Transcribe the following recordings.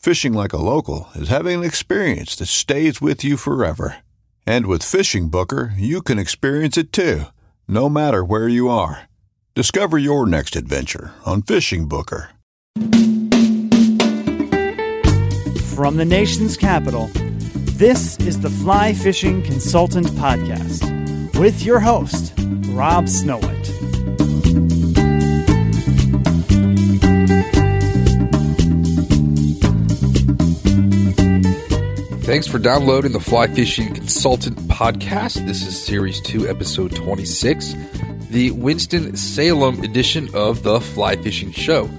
Fishing like a local is having an experience that stays with you forever. And with Fishing Booker, you can experience it too, no matter where you are. Discover your next adventure on Fishing Booker. From the nation's capital, this is the Fly Fishing Consultant Podcast with your host, Rob Snowhite. Thanks for downloading the Fly Fishing Consultant Podcast. This is Series 2, Episode 26, the Winston-Salem edition of the Fly Fishing Show.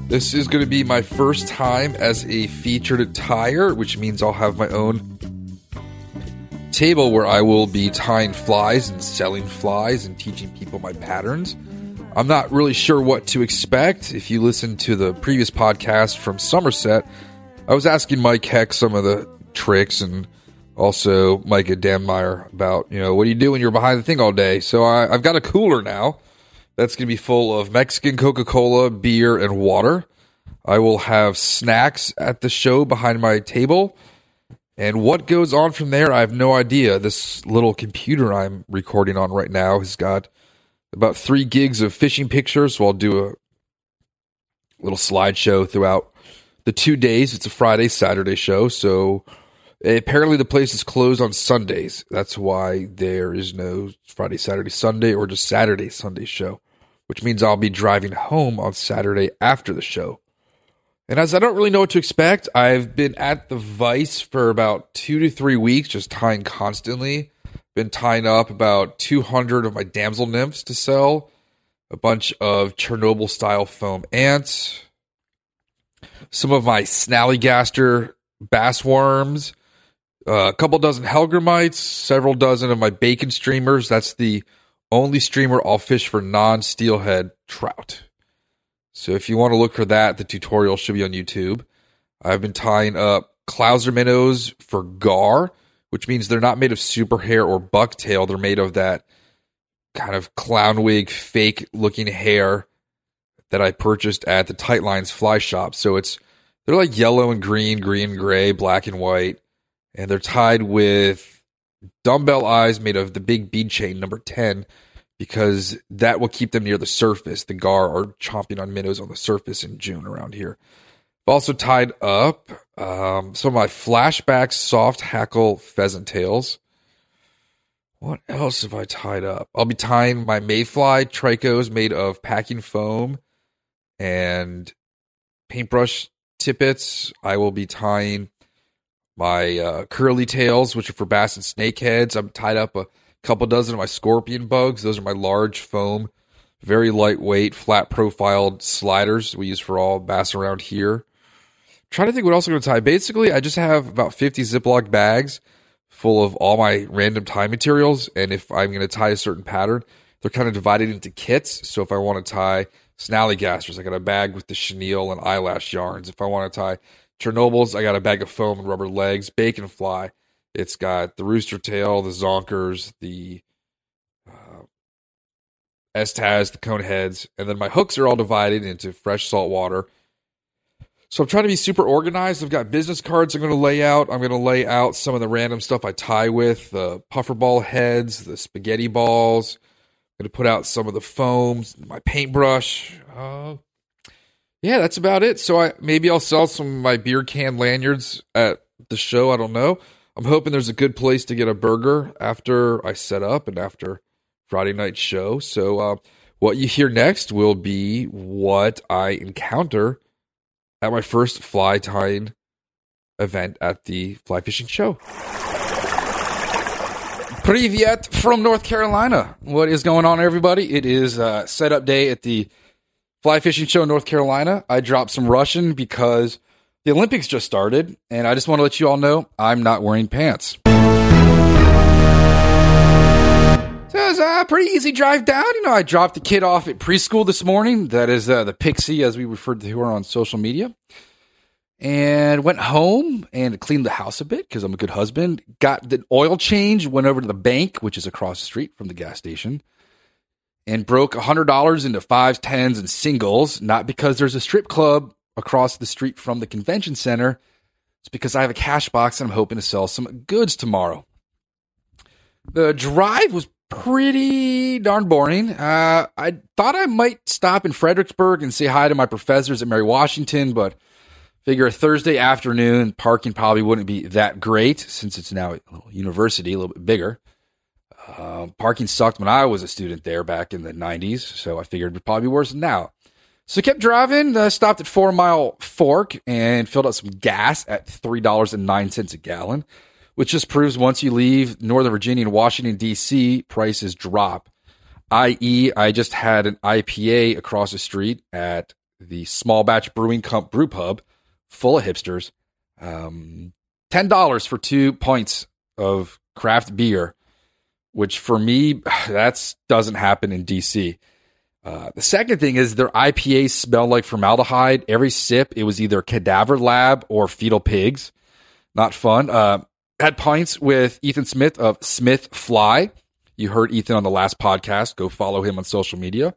This is going to be my first time as a featured tire, which means I'll have my own table where I will be tying flies and selling flies and teaching people my patterns. I'm not really sure what to expect. If you listen to the previous podcast from Somerset, I was asking Mike Heck some of the tricks and also Micah Danmeyer about, you know, what do you do when you're behind the thing all day? So I, I've got a cooler now that's going to be full of Mexican Coca Cola, beer, and water. I will have snacks at the show behind my table. And what goes on from there, I have no idea. This little computer I'm recording on right now has got about three gigs of fishing pictures. So I'll do a little slideshow throughout the two days. It's a Friday, Saturday show. So apparently the place is closed on Sundays. That's why there is no Friday, Saturday, Sunday, or just Saturday, Sunday show, which means I'll be driving home on Saturday after the show. And as I don't really know what to expect, I've been at the Vice for about two to three weeks, just tying constantly. Been tying up about 200 of my damsel nymphs to sell, a bunch of Chernobyl style foam ants, some of my snallygaster bass worms, uh, a couple dozen hellgrammites, several dozen of my bacon streamers. That's the only streamer I'll fish for non steelhead trout. So if you want to look for that, the tutorial should be on YouTube. I've been tying up Clouser minnows for gar, which means they're not made of super hair or bucktail. They're made of that kind of clown wig, fake looking hair that I purchased at the Tightlines Fly Shop. So it's they're like yellow and green, green, and gray, black and white, and they're tied with dumbbell eyes made of the big bead chain number ten because that will keep them near the surface. The gar are chomping on minnows on the surface in June around here. I've also tied up um, some of my flashback soft hackle pheasant tails. What else have I tied up? I'll be tying my mayfly tricos made of packing foam and paintbrush tippets. I will be tying my uh, curly tails, which are for bass and snakeheads. I'm tied up a couple dozen of my scorpion bugs. Those are my large foam, very lightweight, flat profiled sliders we use for all bass around here. trying to think what else I'm going to tie. Basically, I just have about 50 Ziploc bags full of all my random tie materials. And if I'm going to tie a certain pattern, they're kind of divided into kits. So if I want to tie snallygasters, I got a bag with the chenille and eyelash yarns. If I want to tie Chernobyls, I got a bag of foam and rubber legs, bacon fly, It's got the rooster tail, the zonkers, the uh, Estaz, the cone heads, and then my hooks are all divided into fresh salt water. So I'm trying to be super organized. I've got business cards I'm going to lay out. I'm going to lay out some of the random stuff I tie with the puffer ball heads, the spaghetti balls. I'm going to put out some of the foams, my paintbrush. Uh, yeah, that's about it. So I maybe I'll sell some of my beer can lanyards at the show. I don't know. I'm hoping there's a good place to get a burger after I set up and after Friday night show. So uh, what you hear next will be what I encounter at my first fly tying event at the fly fishing show. Privyet from North Carolina. What is going on, everybody? It is uh, setup day at the fly fishing show in North Carolina. I dropped some Russian because the Olympics just started, and I just want to let you all know I'm not wearing pants. So it was a pretty easy drive down. You know, I dropped the kid off at preschool this morning. That is uh, the Pixie, as we referred to her on social media. And went home and cleaned the house a bit because I'm a good husband. Got the oil change, went over to the bank, which is across the street from the gas station, and broke $100 into fives, tens, and singles. Not because there's a strip club across the street from the convention center. It's because I have a cash box and I'm hoping to sell some goods tomorrow. The drive was pretty darn boring. Uh, I thought I might stop in Fredericksburg and say hi to my professors at Mary Washington, but figure a Thursday afternoon parking probably wouldn't be that great since it's now a little university, a little bit bigger. Uh, parking sucked when I was a student there back in the 90s, so I figured it would probably be worse now. So I kept driving, uh, stopped at Four Mile Fork and filled up some gas at $3.09 a gallon which just proves once you leave Northern Virginia and Washington, D.C., prices drop. I.e., I just had an IPA across the street at the Small Batch Brewing Comp Brew Pub, full of hipsters. Um, $10 for two pints of craft beer, which for me, that doesn't happen in D.C. Uh, the second thing is their IPAs smell like formaldehyde. Every sip, it was either cadaver lab or fetal pigs. Not fun. Uh, had pints with Ethan Smith of Smith Fly. You heard Ethan on the last podcast. Go follow him on social media.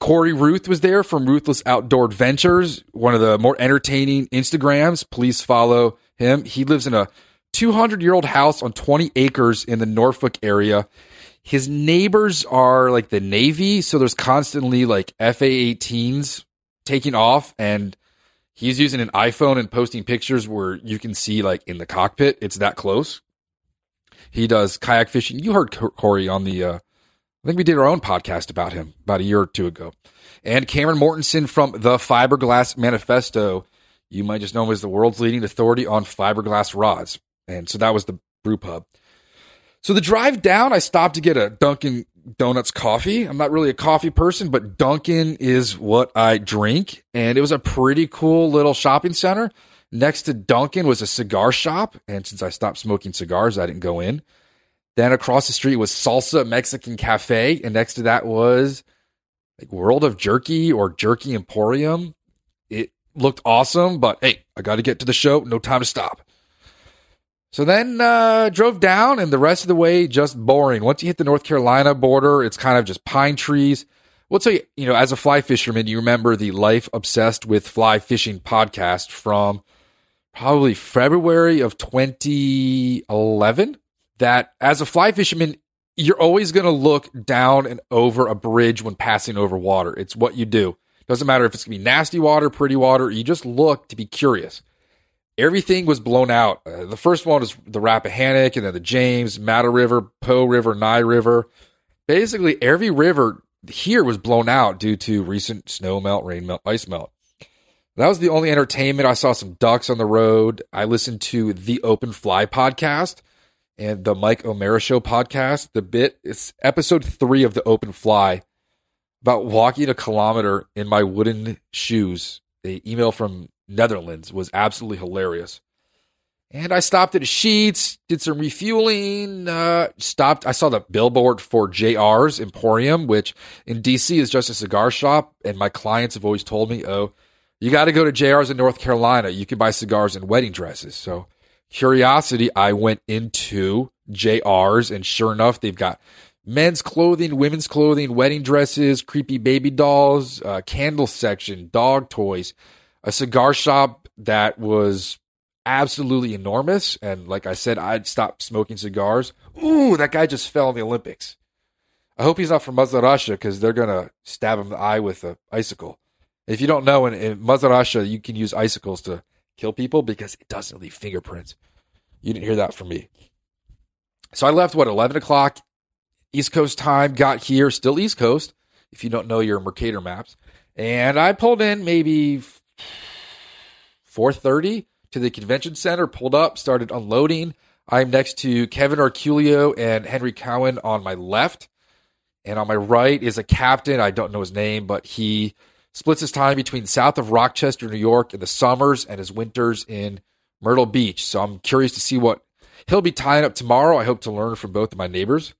Corey Ruth was there from Ruthless Outdoor Adventures, one of the more entertaining Instagrams. Please follow him. He lives in a 200 year old house on 20 acres in the Norfolk area. His neighbors are like the Navy, so there's constantly like FA 18s taking off and he's using an iPhone and posting pictures where you can see like in the cockpit. It's that close. He does kayak fishing. You heard Corey on the, uh, I think we did our own podcast about him about a year or two ago. And Cameron Mortenson from the Fiberglass Manifesto. You might just know him as the world's leading authority on fiberglass rods. And so that was the brew pub. So the drive down, I stopped to get a Dunkin' Donuts coffee. I'm not really a coffee person, but Dunkin' is what I drink. And it was a pretty cool little shopping center. Next to Dunkin' was a cigar shop. And since I stopped smoking cigars, I didn't go in. Then across the street was Salsa Mexican Cafe. And next to that was like World of Jerky or Jerky Emporium. It looked awesome, but hey, I got to get to the show. No time to stop. So then uh, drove down, and the rest of the way just boring. Once you hit the North Carolina border, it's kind of just pine trees. We'll tell you, you know, as a fly fisherman, you remember the Life Obsessed with Fly Fishing podcast from probably February of 2011. That as a fly fisherman, you're always going to look down and over a bridge when passing over water. It's what you do. Doesn't matter if it's going to be nasty water, pretty water, you just look to be curious everything was blown out. Uh, the first one was the Rappahannock, and then the James, Matta River, Po River, Ni River. Basically, every river here was blown out due to recent snow melt, rain melt, ice melt. That was the only entertainment. I saw some ducks on the road. I listened to the Open Fly podcast and the Mike O'Meara Show podcast. The bit, it's episode three of the Open Fly about walking a kilometer in my wooden shoes. The email from Netherlands was absolutely hilarious. And I stopped at a Sheetz, did some refueling, uh, stopped. I saw the billboard for JR's Emporium, which in DC is just a cigar shop. And my clients have always told me, oh, you got to go to JR's in North Carolina. You can buy cigars and wedding dresses. So curiosity, I went into JR's, and sure enough, they've got men's clothing, women's clothing, wedding dresses, creepy baby dolls, uh, candle section, dog toys, a cigar shop that was absolutely enormous. And like I said, I'd stopped smoking cigars. Ooh, that guy just fell in the Olympics. I hope he's not from Russia because they're gonna stab him in the eye with an icicle. If you don't know, in, in you can use icicles to kill people because it doesn't leave fingerprints. You didn't hear that from me. So I left what eleven o'clock East Coast time. Got here, still East Coast. If you don't know your Mercator maps, and I pulled in maybe four thirty to the convention center. Pulled up, started unloading. I'm next to Kevin Arculio and Henry Cowen on my left. And on my right is a captain. I don't know his name, but he splits his time between south of Rochester, New York in the summers and his winters in Myrtle Beach. So I'm curious to see what he'll be tying up tomorrow. I hope to learn from both of my neighbors.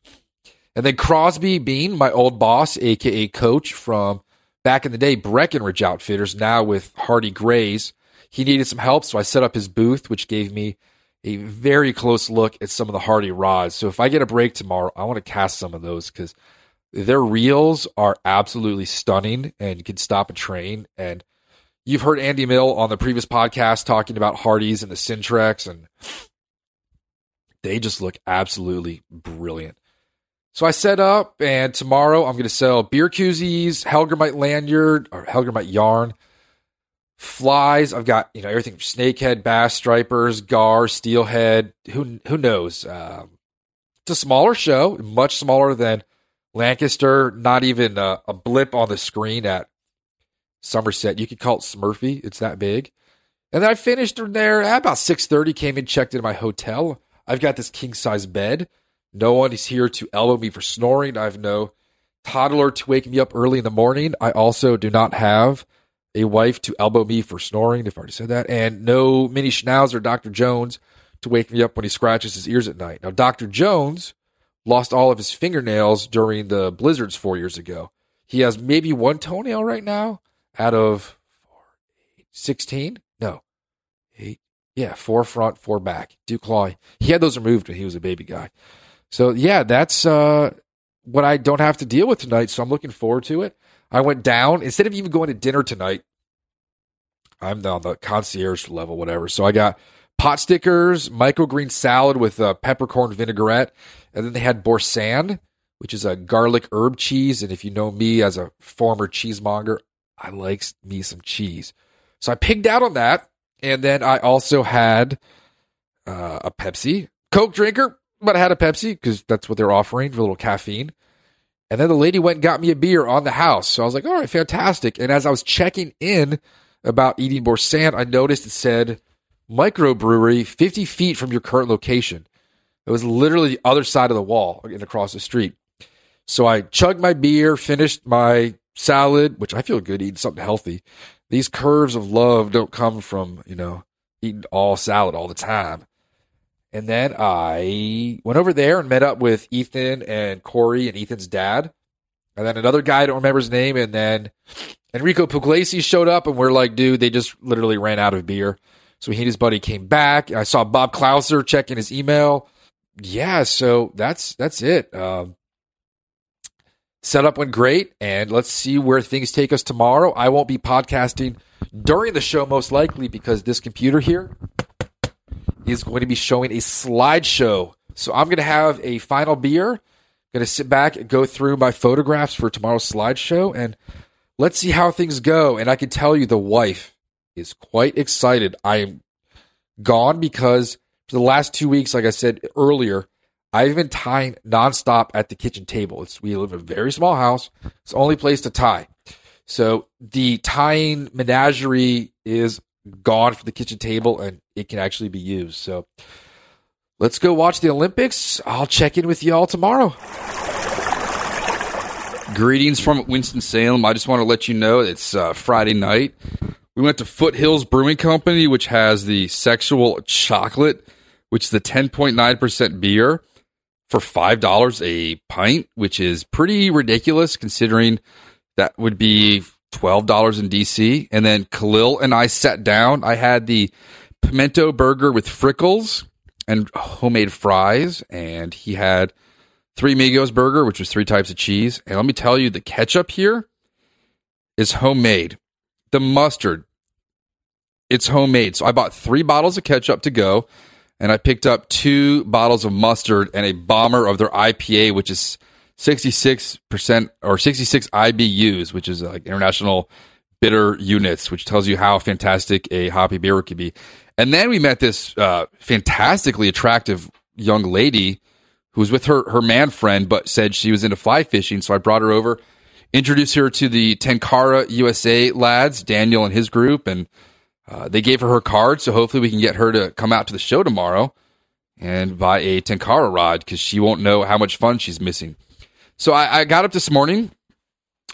And then Crosby Bean, my old boss, aka coach from back in the day, Breckenridge Outfitters, now with Hardy Greys. He needed some help, so I set up his booth, which gave me a very close look at some of the Hardy rods. So if I get a break tomorrow, I want to cast some of those because their reels are absolutely stunning and can stop a train. And you've heard Andy Mill on the previous podcast talking about Hardys and the Sintrix, and they just look absolutely brilliant. So I set up, and tomorrow I'm going to sell beer koozies, Hellgrammite lanyard or Hellgrammite yarn, flies. I've got you know everything from snakehead, bass stripers, gar, steelhead. Who who knows? Um, it's a smaller show, much smaller than Lancaster. Not even a, a blip on the screen at Somerset. You could call it Smurfy. It's that big. And then I finished there at about six thirty. Came in, checked into my hotel. I've got this king size bed. No one is here to elbow me for snoring. I have no toddler to wake me up early in the morning. I also do not have a wife to elbow me for snoring, if I already said that, and no mini schnauzer Dr. Jones to wake me up when he scratches his ears at night. Now, Dr. Jones lost all of his fingernails during the blizzards four years ago. He has maybe one toenail right now out of 16? No, eight. Yeah, four front, four back. Duke Claw. He had those removed when he was a baby guy. So, yeah, that's uh, what I don't have to deal with tonight. So I'm looking forward to it. I went down instead of even going to dinner tonight. I'm on the concierge level, whatever. So I got pot stickers, microgreen salad with a peppercorn vinaigrette, and then they had boursin, which is a garlic herb cheese. And if you know me as a former cheesemonger, I like me some cheese. So I pigged out on that, and then I also had uh, a Pepsi, Coke drinker, but I had a Pepsi because that's what they're offering for a little caffeine. And then the lady went and got me a beer on the house. So I was like, all right, fantastic. And as I was checking in about eating Boursin, I noticed it said microbrewery 50 feet from your current location. It was literally the other side of the wall and across the street. So I chugged my beer, finished my salad, which I feel good eating something healthy. These curves of love don't come from, you know, eating all salad all the time. And then I went over there and met up with Ethan and Corey and Ethan's dad. And then another guy, I don't remember his name. And then Enrico Puglisi showed up and we're like, dude, they just literally ran out of beer. So he and his buddy came back. I saw Bob Clouser checking his email. Yeah, so that's that's it. Um, setup went great, and let's see where things take us tomorrow. I won't be podcasting during the show most likely because this computer here is going to be showing a slideshow. So I'm going to have a final beer. Going to sit back and go through my photographs for tomorrow's slideshow, and let's see how things go. And I can tell you, the wife is quite excited. I am gone because for the last two weeks, like I said earlier, I've been tying nonstop at the kitchen table. It's we live in a very small house. It's the only place to tie. So the tying menagerie is gone from the kitchen table and it can actually be used. So let's go watch the Olympics. I'll check in with you all tomorrow. Greetings from Winston-Salem. I just want to let you know it's uh, Friday night. We went to Foothills Brewing Company, which has the sexual chocolate, which is the 10.9% beer for $5 a pint, which is pretty ridiculous considering that would be $12 in DC. And then Khalil and I sat down. I had the pimento burger with frickles and homemade fries. And he had three Migos burger, which was three types of cheese. And let me tell you, the ketchup here is homemade. The mustard, it's homemade. So I bought three bottles of ketchup to go, and I picked up two bottles of mustard and a bomber of their IPA, which is 66% or 66 IBUs, which is like international bitter units, which tells you how fantastic a hoppy beer could be. And then we met this uh, fantastically attractive young lady who was with her her man friend, but said she was into fly fishing. So I brought her over, introduced her to the Tenkara USA lads, Daniel and his group, and uh, they gave her her card. So hopefully we can get her to come out to the show tomorrow and buy a Tenkara rod because she won't know how much fun she's missing. So I, I got up this morning,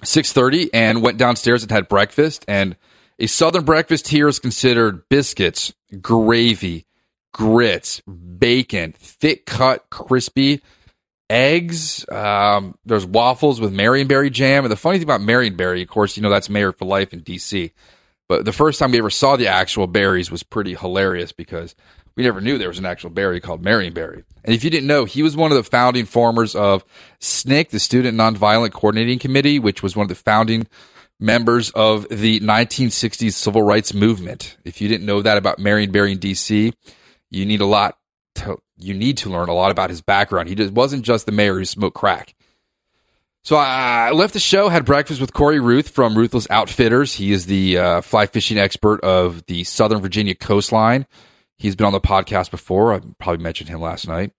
six thirty, and went downstairs and had breakfast. And a southern breakfast here is considered biscuits, gravy, grits, bacon, thick cut, crispy, eggs. Um, there's waffles with Marionberry jam. And the funny thing about Marionberry, of course, you know that's mayor for life in D.C. But the first time we ever saw the actual berries was pretty hilarious because we never knew there was an actual Barry called Marionberry. And if you didn't know, he was one of the founding formers of SNCC, the Student Nonviolent Coordinating Committee, which was one of the founding members of the 1960s civil rights movement. If you didn't know that about Marion Barry in DC, you need a lot to, you need to learn a lot about his background. He just wasn't just the mayor who smoked crack. So I left the show, had breakfast with Corey Ruth from Ruthless Outfitters. He is the uh, fly fishing expert of the Southern Virginia coastline. He's been on the podcast before. I probably mentioned him last night.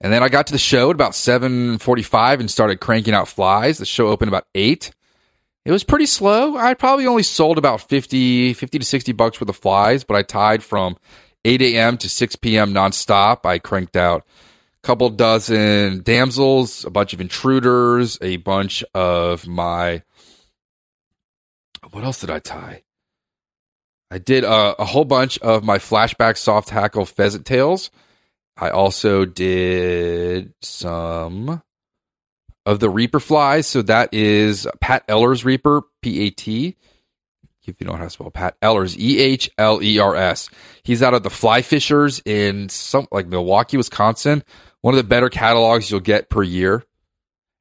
And then I got to the show at about 7:45 and started cranking out flies. The show opened about 8. It was pretty slow. I probably only sold about 50 50 to 60 bucks worth of flies, but I tied from 8 a.m. to 6 p.m. nonstop. I cranked out a couple dozen damsels, a bunch of intruders, a bunch of my what else did I tie? I did a, a whole bunch of my flashback soft hackle pheasant tails. I also did some of the Reaper flies. So that is Pat Ehlers' Reaper, P A T. If you know how to spell Pat Ehlers, E H L E R S. He's out of the Fly Fishers in some like Milwaukee, Wisconsin. One of the better catalogs you'll get per year.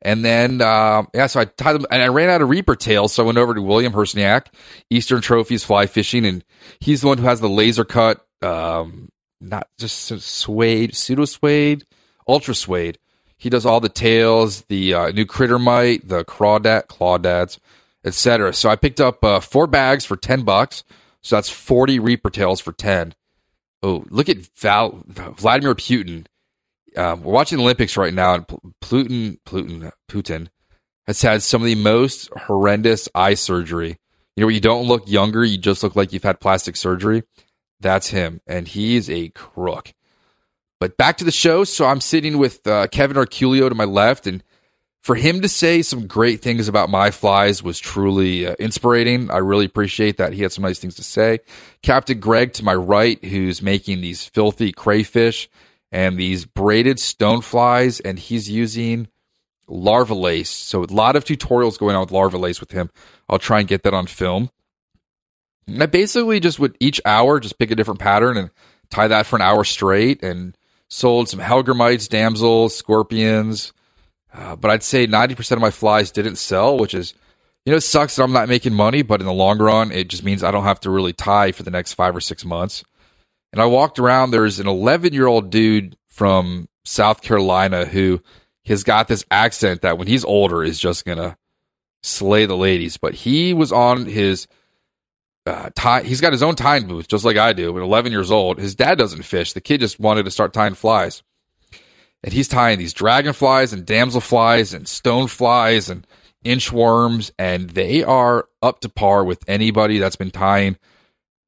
And then, uh, yeah, so I tied them and I ran out of Reaper tails. So I went over to William Hersniak, Eastern Trophies Fly Fishing, and he's the one who has the laser cut, um, not just suede, pseudo suede, ultra suede. He does all the tails, the uh, new critter mite, the crawdad, clawdads, etc. So I picked up uh, four bags for 10 bucks. So that's 40 Reaper tails for 10. Oh, look at Val, Vladimir Putin um, we're watching the Olympics right now, and Putin, Putin, Putin has had some of the most horrendous eye surgery. You know, where you don't look younger, you just look like you've had plastic surgery. That's him, and he's a crook. But back to the show. So I'm sitting with uh, Kevin Arculio to my left, and for him to say some great things about my flies was truly uh, inspiring. I really appreciate that. He had some nice things to say. Captain Greg to my right, who's making these filthy crayfish and these braided stoneflies, and he's using Larvalace. So a lot of tutorials going on with Larvalace with him. I'll try and get that on film. And I basically just would each hour just pick a different pattern and tie that for an hour straight and sold some Hellgrammites, damsels, scorpions. Uh, but I'd say 90% of my flies didn't sell, which is, you know, it sucks that I'm not making money, but in the long run, it just means I don't have to really tie for the next five or six months. And I walked around. There's an 11 year old dude from South Carolina who has got this accent that when he's older is just gonna slay the ladies. But he was on his uh, tie. He's got his own tying booth, just like I do. At 11 years old, his dad doesn't fish. The kid just wanted to start tying flies, and he's tying these dragonflies and damselflies and stoneflies and inchworms, and they are up to par with anybody that's been tying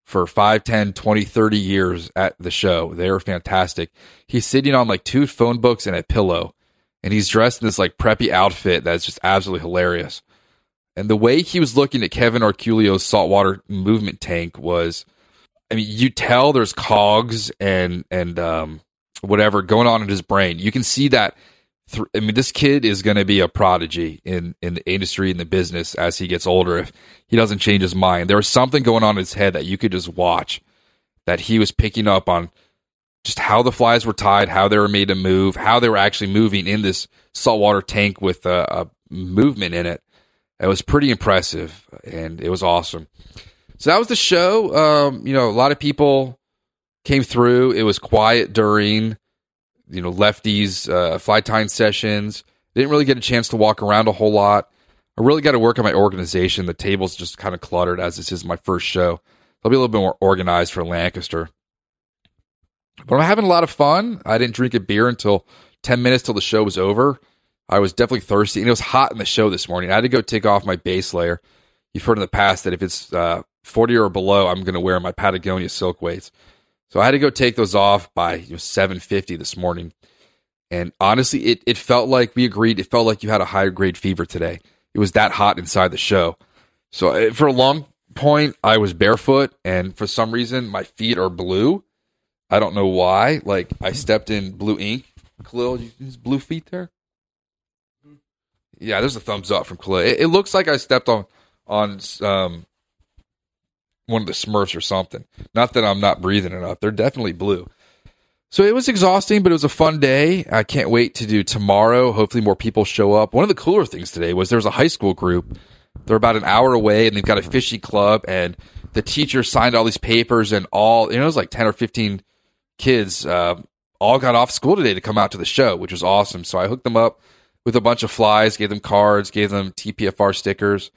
for 5, 10, 20, 30 years at the show. They are fantastic. He's sitting on like two phone books and a pillow, and he's dressed in this like preppy outfit that's just absolutely hilarious. And the way he was looking at Kevin Arculio's saltwater movement tank was, I mean, you tell there's cogs and and um, whatever going on in his brain. You can see that th- I mean, this kid is going to be a prodigy in in the industry in the business as he gets older. If he doesn't change his mind, there was something going on in his head that you could just watch. that he was picking up on just how the flies were tied, how they were made to move, how they were actually moving in this saltwater tank with a, a movement in it. It was pretty impressive and it was awesome. So that was the show. Um, you know, a lot of people came through. It was quiet during, you know, lefties, uh, fly tying sessions. Didn't really get a chance to walk around a whole lot. I really got to work on my organization. The table's just kind of cluttered as this is my first show. I'll be a little bit more organized for Lancaster. But I'm having a lot of fun. I didn't drink a beer until 10 minutes till the show was over. I was definitely thirsty, and it was hot in the show this morning. I had to go take off my base layer. You've heard in the past that if it's uh, 40 or below, I'm going to wear my Patagonia silk weights. So I had to go take those off by you know, 7:50 this morning. And honestly, it, it felt like we agreed. It felt like you had a higher grade fever today. It was that hot inside the show. So uh, for a long point, I was barefoot, and for some reason, my feet are blue. I don't know why. Like I stepped in blue ink. Khalil, you use blue feet there? Yeah, there's a thumbs up from Khalil. It, it looks like I stepped on on um, one of the Smurfs or something. Not that I'm not breathing enough. They're definitely blue. So it was exhausting, but it was a fun day. I can't wait to do tomorrow. Hopefully, more people show up. One of the cooler things today was there was a high school group. They're about an hour away, and they've got a fishy club. And the teacher signed all these papers, and all you know, it was like ten or fifteen kids. Uh, all got off school today to come out to the show, which was awesome. So I hooked them up with a bunch of flies, gave them cards, gave them TPFR stickers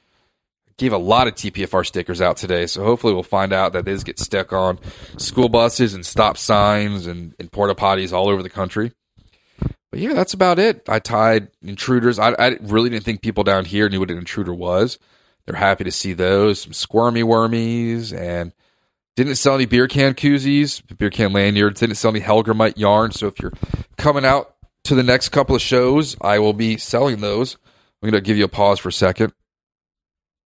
gave a lot of TPFR stickers out today. So hopefully we'll find out that these get stuck on school buses and stop signs and, and porta potties all over the country. But yeah, that's about it. I tied intruders. I, I really didn't think people down here knew what an intruder was. They're happy to see those. Some squirmy wormies and didn't sell any beer can koozies, beer can lanyards. Didn't sell any Hellgrammite yarn. So if you're coming out to the next couple of shows, I will be selling those. I'm going to give you a pause for a second.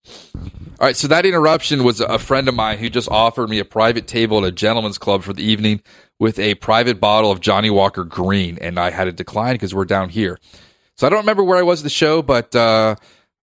All right, so that interruption was a friend of mine who just offered me a private table at a gentleman's club for the evening with a private bottle of Johnnie Walker Green, and I had to decline because we're down here. So I don't remember where I was at the show, but uh,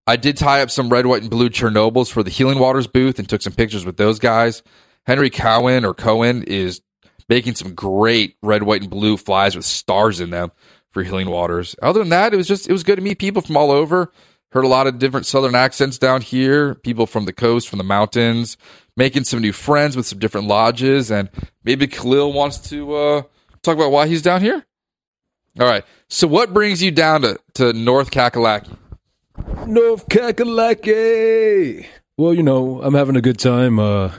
I did tie up some red, white, and blue Chernobyls for the Healing Waters booth and took some pictures with those guys. Henry Cowen or Cohen is making some great red, white, and blue flies with stars in them for Healing Waters. Other than that, it was just it was good to meet people from all over. Heard a lot of different southern accents down here, people from the coast, from the mountains, making some new friends with some different lodges. And maybe Khalil wants to uh, talk about why he's down here. All right. So, what brings you down to, to North Kakalaki? North Kakalaki. Well, you know, I'm having a good time uh,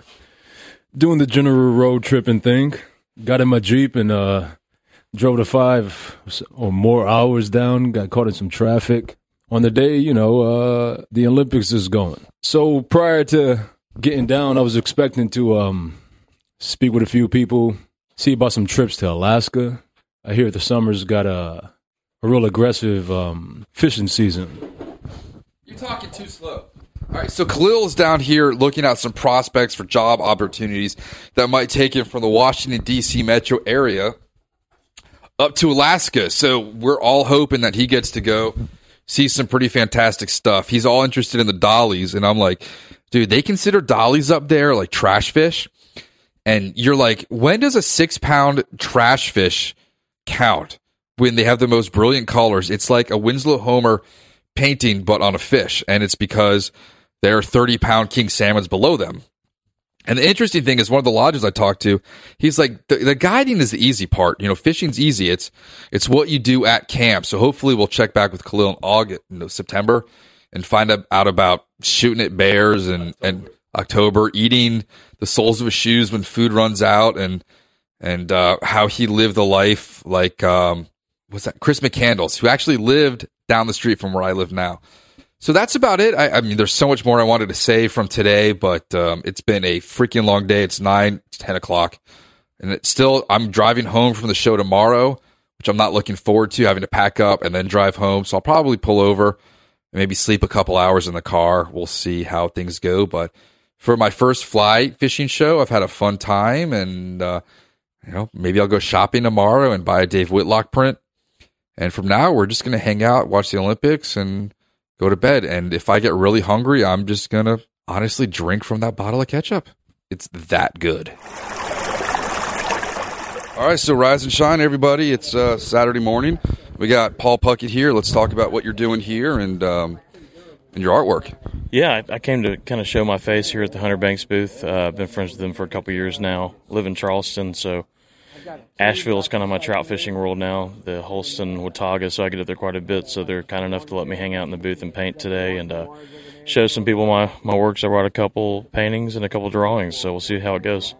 doing the general road tripping thing. Got in my Jeep and uh, drove the five or more hours down, got caught in some traffic on the day, you know, uh, the Olympics is going. So prior to getting down, I was expecting to um, speak with a few people, see about some trips to Alaska. I hear the summer's got a, a real aggressive um, fishing season. You're talking too slow. All right, so Khalil is down here looking at some prospects for job opportunities that might take him from the Washington, D.C. metro area up to Alaska. So we're all hoping that he gets to go sees some pretty fantastic stuff. He's all interested in the dollies, and I'm like, dude, they consider dollies up there like trash fish. And you're like, when does a six pound trash fish count? When they have the most brilliant colors, it's like a Winslow Homer painting, but on a fish, and it's because there are 30 pound king salmons below them. And the interesting thing is, one of the lodges I talked to, he's like, the, the, guiding is the easy part. You know, fishing's easy. It's it's what you do at camp. So hopefully, we'll check back with Khalil in August, you know, September, and find out about shooting at bears and and October, eating the soles of his shoes when food runs out, and and uh, how he lived the life like um, what's that? Chris McCandless, who actually lived down the street from where I live now. So that's about it. I, I, mean, there's so much more I wanted to say from today, but um, it's been a freaking long day. It's nine, it's 10 o'clock, and it's still. I'm driving home from the show tomorrow, which I'm not looking forward to having to pack up and then drive home. So I'll probably pull over and maybe sleep a couple hours in the car. We'll see how things go. But for my first fly fishing show, I've had a fun time, and uh, you know, maybe I'll go shopping tomorrow and buy a Dave Whitlock print. And from now, we're just going to hang out, watch the Olympics, and go to bed. And if I get really hungry, I'm just going to honestly drink from that bottle of ketchup. It's that good. All right, so rise and shine, everybody. It's uh, Saturday morning. We got Paul Puckett here. Let's talk about what you're doing here and um, and your artwork. Yeah, I, I came to kind of show my face here at the Hunter Banks booth. Uh, I've been friends with them for a couple years now. Live in Charleston, so Asheville is kind of my trout fishing world now. The Holston, Watauga, so I get up there quite a bit. So they're kind enough to let me hang out in the booth and paint today and uh, show some people my my works. I brought a couple paintings and a couple drawings, so we'll see how it goes.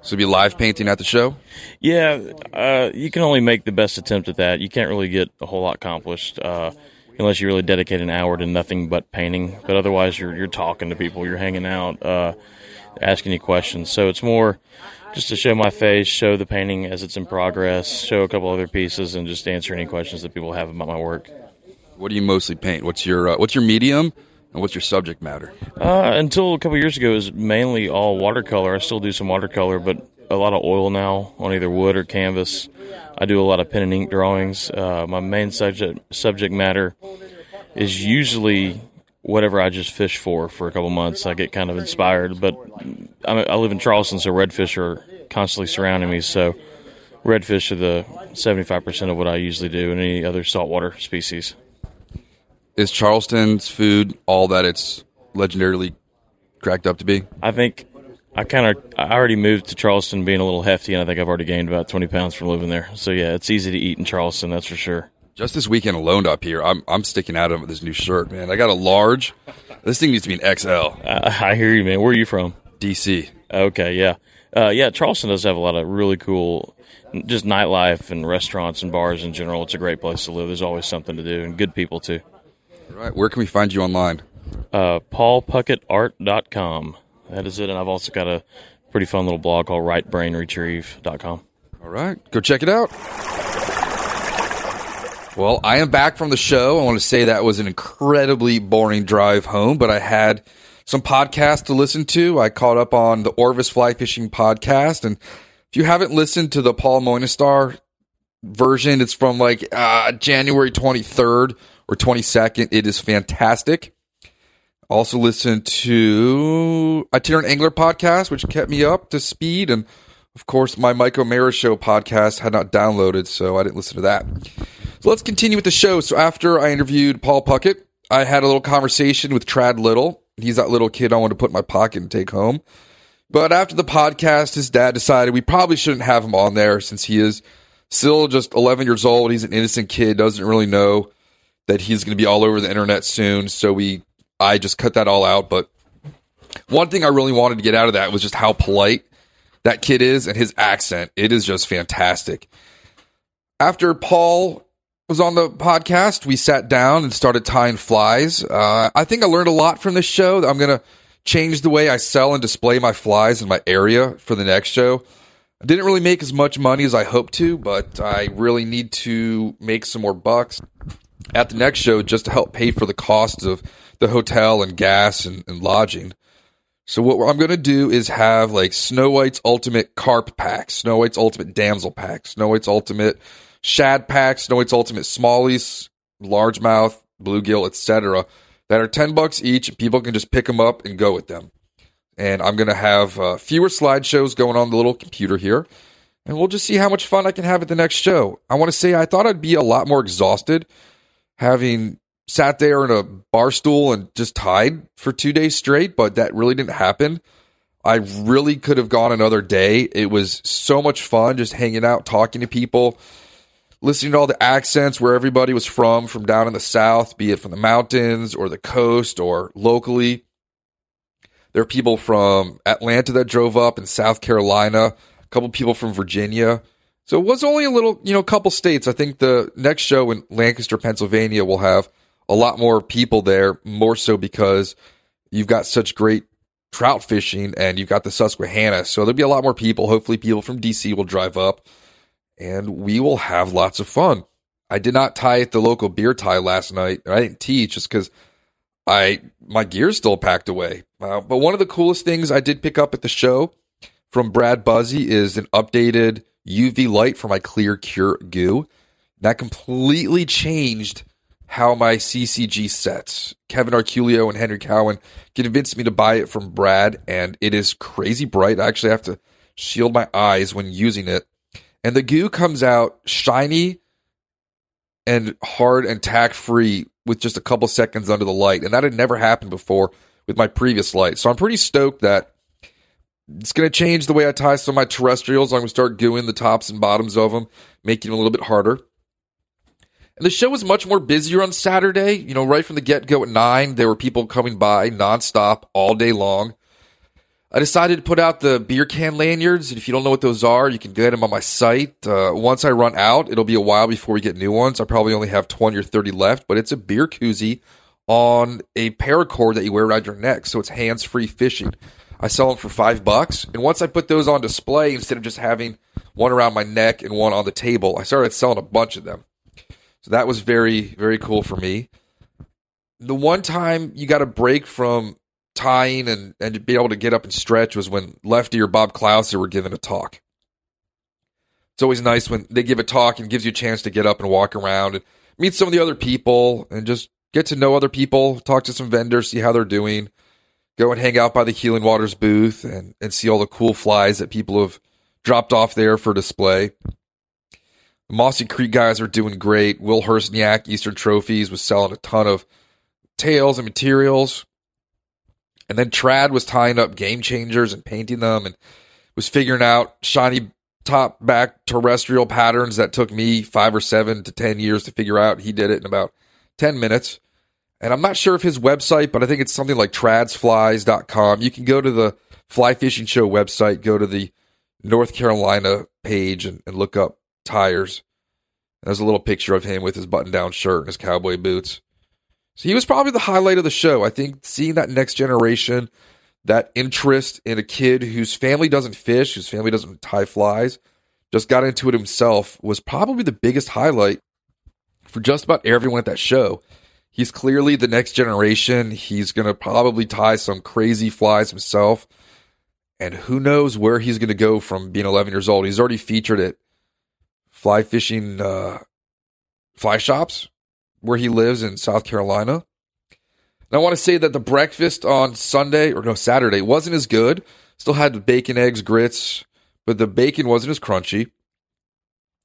So be live painting at the show. Yeah, uh, you can only make the best attempt at that. You can't really get a whole lot accomplished uh, unless you really dedicate an hour to nothing but painting. But otherwise, you're you're talking to people, you're hanging out, uh, asking you questions. So it's more just to show my face, show the painting as it's in progress, show a couple other pieces, and just answer any questions that people have about my work. What do you mostly paint? What's your uh, what's your medium and what's your subject matter? Uh, until a couple years ago, it was mainly all watercolor. I still do some watercolor, but a lot of oil now on either wood or canvas. I do a lot of pen and ink drawings. Uh, my main subject subject matter is usually whatever I just fish for for a couple months. I get kind of inspired, but I, I live in Charleston, so redfish are constantly surrounding me. So redfish are the seventy five percent of what I usually do, and any other saltwater species. Is Charleston's food all that it's legendarily cracked up to be? I think I kind of I already moved to Charleston being a little hefty, and I think I've already gained about twenty pounds from living there. So yeah, it's easy to eat in Charleston, that's for sure. Just this weekend alone up here, I'm I'm sticking out of this new shirt, man. I got a large. This thing needs to be an XL. I, I hear you, man. Where are you from? DC. Okay, yeah, uh, yeah. Charleston does have a lot of really cool, just nightlife and restaurants and bars in general. It's a great place to live. There's always something to do and good people too. All right, where can we find you online? Uh, PaulPuckettArt.com. That is it, and I've also got a pretty fun little blog called RightBrainRetrieve.com. All right, go check it out. Well, I am back from the show. I want to say that was an incredibly boring drive home, but I had some podcasts to listen to. I caught up on the Orvis Fly Fishing podcast, and if you haven't listened to the Paul Moinistar version, it's from like uh, January 23rd or 22nd. It is fantastic. Also listened to Itinerant Angler podcast, which kept me up to speed. And of course, my Mike O'Meara show podcast had not downloaded, so I didn't listen to that. So let's continue with the show. So after I interviewed Paul Puckett, I had a little conversation with Trad Little. He's that little kid I wanted to put in my pocket and take home. But after the podcast, his dad decided we probably shouldn't have him on there since he is still just 11 years old. He's an innocent kid, doesn't really know that he's going to be all over the internet soon. So we, I just cut that all out. But one thing I really wanted to get out of that was just how polite that kid is and his accent. It is just fantastic. After Paul was on the podcast, we sat down and started tying flies. Uh, I think I learned a lot from this show. I'm going to change the way I sell and display my flies in my area for the next show. I didn't really make as much money as I hoped to, but I really need to make some more bucks at the next show just to help pay for the costs of the hotel and gas and, and lodging. So what I'm going to do is have like Snowhite's Ultimate Carp Pack, Snowhite's Ultimate Damsel Pack, Snowhite's Ultimate Shad Pack, Snowhite's Ultimate Smallies, Largemouth, Bluegill, etc. That are 10 bucks each. People can just pick them up and go with them. And I'm going to have uh, fewer slideshows going on the little computer here. And we'll just see how much fun I can have at the next show. I want to say I thought I'd be a lot more exhausted having sat there in a bar stool and just tied for two days straight, but that really didn't happen. I really could have gone another day. It was so much fun just hanging out, talking to people, listening to all the accents where everybody was from, from down in the South, be it from the mountains or the coast or locally. There are people from Atlanta that drove up in South Carolina, a couple people from Virginia. So it was only a little, you know, a couple states. I think the next show in Lancaster, Pennsylvania will have a lot more people there, more so because you've got such great trout fishing and you've got the Susquehanna. So there'll be a lot more people. Hopefully, people from DC will drive up and we will have lots of fun. I did not tie at the local beer tie last night. I didn't teach just because I my gear's still packed away. Uh, but one of the coolest things I did pick up at the show from Brad Buzzi is an updated UV light for my clear cure goo. That completely changed how my CCG sets. Kevin Arculio and Henry Cowen convinced me to buy it from Brad, and it is crazy bright. I actually have to shield my eyes when using it. And the goo comes out shiny and hard and tack free with just a couple seconds under the light. And that had never happened before with my previous light. So I'm pretty stoked that it's going to change the way I tie some of my terrestrials. I'm going to start gooing the tops and bottoms of them, making them a little bit harder. And the show was much more busier on Saturday. You know, right from the get go at nine, there were people coming by nonstop all day long. I decided to put out the beer can lanyards. And if you don't know what those are, you can get them on my site. Uh, once I run out, it'll be a while before we get new ones. I probably only have 20 or 30 left, but it's a beer koozie on a paracord that you wear around your neck. So it's hands free fishing. I sell them for five bucks. And once I put those on display, instead of just having one around my neck and one on the table, I started selling a bunch of them. So that was very, very cool for me. The one time you got a break from tying and, and be able to get up and stretch was when Lefty or Bob Clouser were giving a talk. It's always nice when they give a talk and gives you a chance to get up and walk around and meet some of the other people and just get to know other people, talk to some vendors, see how they're doing, go and hang out by the Healing Waters booth and, and see all the cool flies that people have dropped off there for display. The Mossy Creek guys are doing great. Will Hurstniak, Eastern Trophies, was selling a ton of tails and materials. And then Trad was tying up game changers and painting them and was figuring out shiny top back terrestrial patterns that took me five or seven to 10 years to figure out. He did it in about 10 minutes. And I'm not sure if his website, but I think it's something like tradsflies.com. You can go to the Fly Fishing Show website, go to the North Carolina page and, and look up tyers. There's a little picture of him with his button down shirt and his cowboy boots. So he was probably the highlight of the show. I think seeing that next generation, that interest in a kid whose family doesn't fish, whose family doesn't tie flies, just got into it himself was probably the biggest highlight for just about everyone at that show. He's clearly the next generation. He's going to probably tie some crazy flies himself. And who knows where he's going to go from being 11 years old. He's already featured at fly fishing uh, fly shops where he lives in South Carolina. And I want to say that the breakfast on Sunday or no Saturday wasn't as good. Still had bacon, eggs, grits, but the bacon wasn't as crunchy.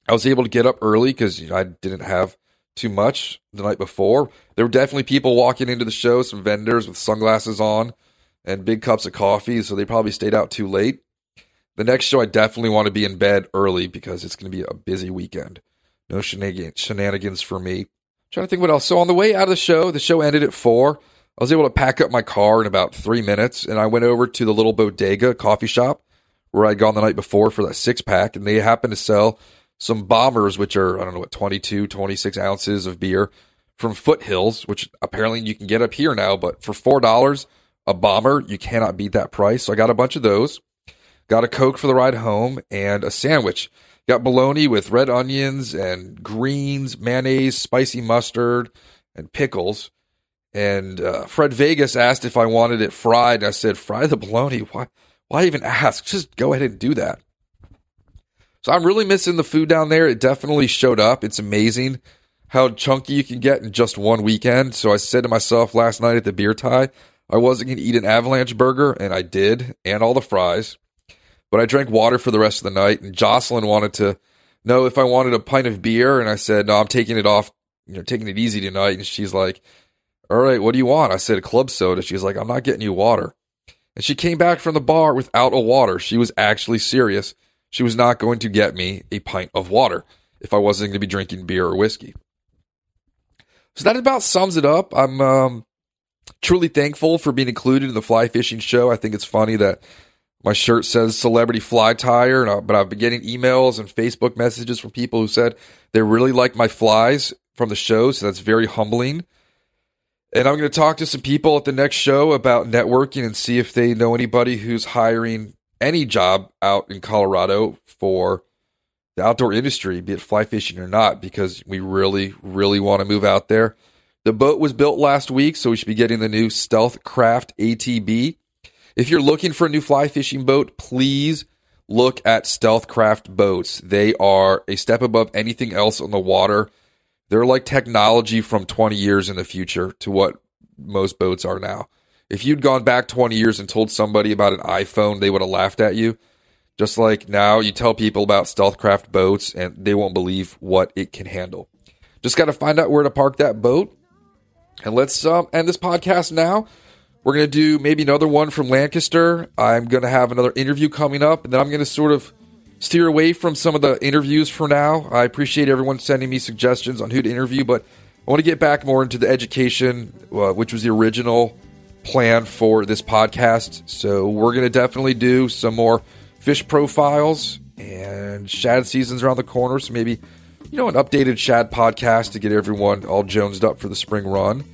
I was able to get up early because you know, I didn't have too much the night before. There were definitely people walking into the show, some vendors with sunglasses on and big cups of coffee, so they probably stayed out too late. The next show, I definitely want to be in bed early because it's going to be a busy weekend. No shenanigans for me. Trying to think what else. So on the way out of the show, the show ended at four. I was able to pack up my car in about three minutes, and I went over to the little bodega coffee shop where I'd gone the night before for that six pack, and they happened to sell some bombers, which are, I don't know what, 22, 26 ounces of beer from Foothills, which apparently you can get up here now, but for $4 a bomber, you cannot beat that price. So I got a bunch of those. Got a Coke for the ride home and a sandwich. Got bologna with red onions and greens, mayonnaise, spicy mustard, and pickles. And uh, Fred Vegas asked if I wanted it fried. I said, fry the bologna. Why, why even ask? Just go ahead and do that. So I'm really missing the food down there. It definitely showed up. It's amazing how chunky you can get in just one weekend. So I said to myself last night at the beer tie, I wasn't going to eat an avalanche burger, and I did, and all the fries. But I drank water for the rest of the night, and Jocelyn wanted to know if I wanted a pint of beer, and I said, no, I'm taking it off, you know, taking it easy tonight. And she's like, all right, what do you want? I said, a club soda. She's like, I'm not getting you water. And she came back from the bar without a water. She was actually serious. She was not going to get me a pint of water if I wasn't going to be drinking beer or whiskey. So that about sums it up. I'm um, truly thankful for being included in the fly fishing show. I think it's funny that my shirt says celebrity fly tyer, I, but I've been getting emails and Facebook messages from people who said they really like my flies from the show. So that's very humbling. And I'm going to talk to some people at the next show about networking and see if they know anybody who's hiring any job out in Colorado for the outdoor industry, be it fly fishing or not, because we really, really want to move out there. The boat was built last week, so we should be getting the new Stealth Craft ATB. If you're looking for a new fly fishing boat, please look at Stealthcraft boats. They are a step above anything else on the water. They're like technology from 20 years in the future to what most boats are now. If you'd gone back 20 years and told somebody about an iPhone, they would have laughed at you. Just like now, you tell people about Stealthcraft boats and they won't believe what it can handle. Just got to find out where to park that boat. And let's um, end this podcast now. We're going to do maybe another one from Lancaster. I'm going to have another interview coming up, and then I'm going to sort of steer away from some of the interviews for now. I appreciate everyone sending me suggestions on who to interview, but I want to get back more into the education, uh, which was the original plan for this podcast. So we're going to definitely do some more fish profiles and shad seasons around the corner. So maybe, you know, an updated shad podcast to get everyone all jonesed up for the spring run.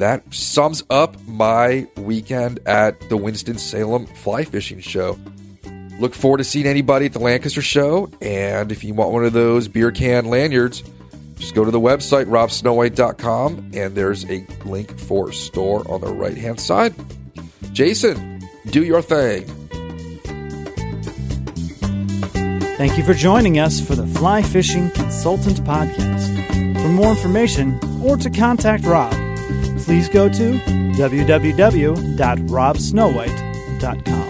That sums up my weekend at the Winston-Salem Fly Fishing Show. Look forward to seeing anybody at the Lancaster Show. And if you want one of those beer can lanyards, just go to the website, robsnowhite.com, and there's a link for store on the right hand side. Jason, do your thing. Thank you for joining us for the Fly Fishing Consultant Podcast. For more information or to contact Rob, please go to www.robsnowhite.com.